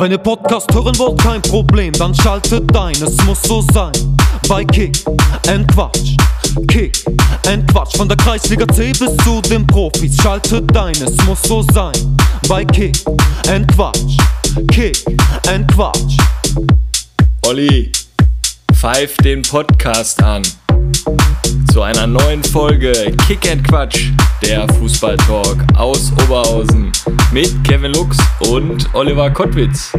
Wenn ihr Podcast hören wollt, kein Problem, dann schaltet ein, es muss so sein. Bei Kick and Quatsch, Kick and Quatsch, von der Kreisliga C bis zu den Profis, schaltet ein, es muss so sein. Bei Kick and Quatsch, Kick and Quatsch. Olli, pfeif den Podcast an. Zu einer neuen Folge Kick and Quatsch, der Fußballtalk aus Oberhausen mit Kevin Lux und Oliver Kottwitz.